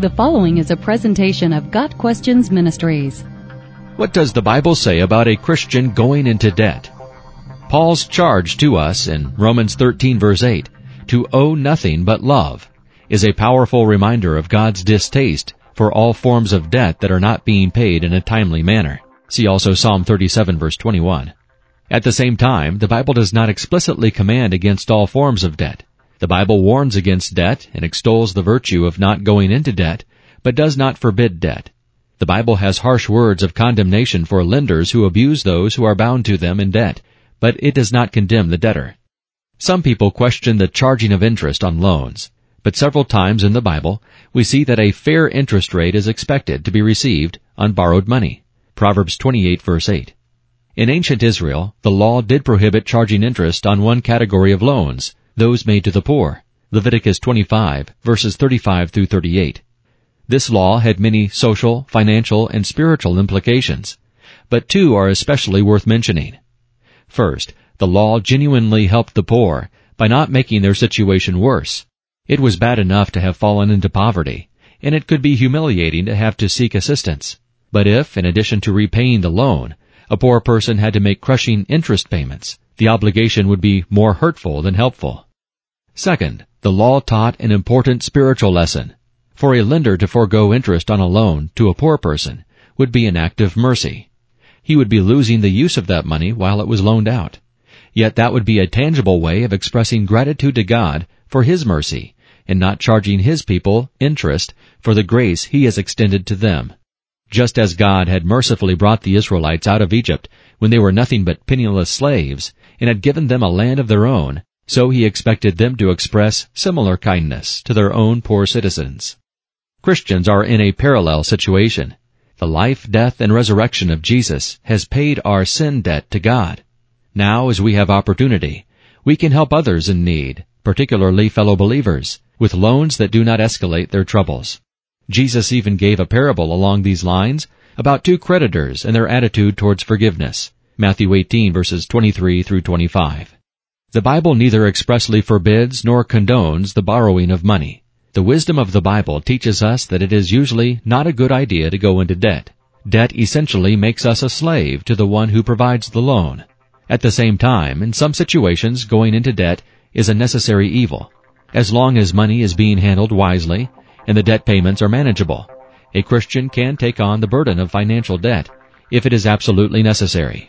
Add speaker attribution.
Speaker 1: The following is a presentation of Got Questions Ministries.
Speaker 2: What does the Bible say about a Christian going into debt? Paul's charge to us in Romans 13 verse 8, to owe nothing but love, is a powerful reminder of God's distaste for all forms of debt that are not being paid in a timely manner. See also Psalm 37 verse 21. At the same time, the Bible does not explicitly command against all forms of debt. The Bible warns against debt and extols the virtue of not going into debt, but does not forbid debt. The Bible has harsh words of condemnation for lenders who abuse those who are bound to them in debt, but it does not condemn the debtor. Some people question the charging of interest on loans, but several times in the Bible we see that a fair interest rate is expected to be received on borrowed money. Proverbs 28 verse 8. In ancient Israel, the law did prohibit charging interest on one category of loans, those made to the poor. Leviticus 25 verses 35 through 38. This law had many social, financial, and spiritual implications, but two are especially worth mentioning. First, the law genuinely helped the poor by not making their situation worse. It was bad enough to have fallen into poverty, and it could be humiliating to have to seek assistance. But if, in addition to repaying the loan, a poor person had to make crushing interest payments, the obligation would be more hurtful than helpful. Second, the law taught an important spiritual lesson. For a lender to forego interest on a loan to a poor person would be an act of mercy. He would be losing the use of that money while it was loaned out. Yet that would be a tangible way of expressing gratitude to God for His mercy and not charging His people interest for the grace He has extended to them. Just as God had mercifully brought the Israelites out of Egypt when they were nothing but penniless slaves and had given them a land of their own, so he expected them to express similar kindness to their own poor citizens. Christians are in a parallel situation. The life, death, and resurrection of Jesus has paid our sin debt to God. Now, as we have opportunity, we can help others in need, particularly fellow believers, with loans that do not escalate their troubles. Jesus even gave a parable along these lines about two creditors and their attitude towards forgiveness. Matthew 18 verses 23 through 25. The Bible neither expressly forbids nor condones the borrowing of money. The wisdom of the Bible teaches us that it is usually not a good idea to go into debt. Debt essentially makes us a slave to the one who provides the loan. At the same time, in some situations, going into debt is a necessary evil. As long as money is being handled wisely and the debt payments are manageable, a Christian can take on the burden of financial debt if it is absolutely necessary.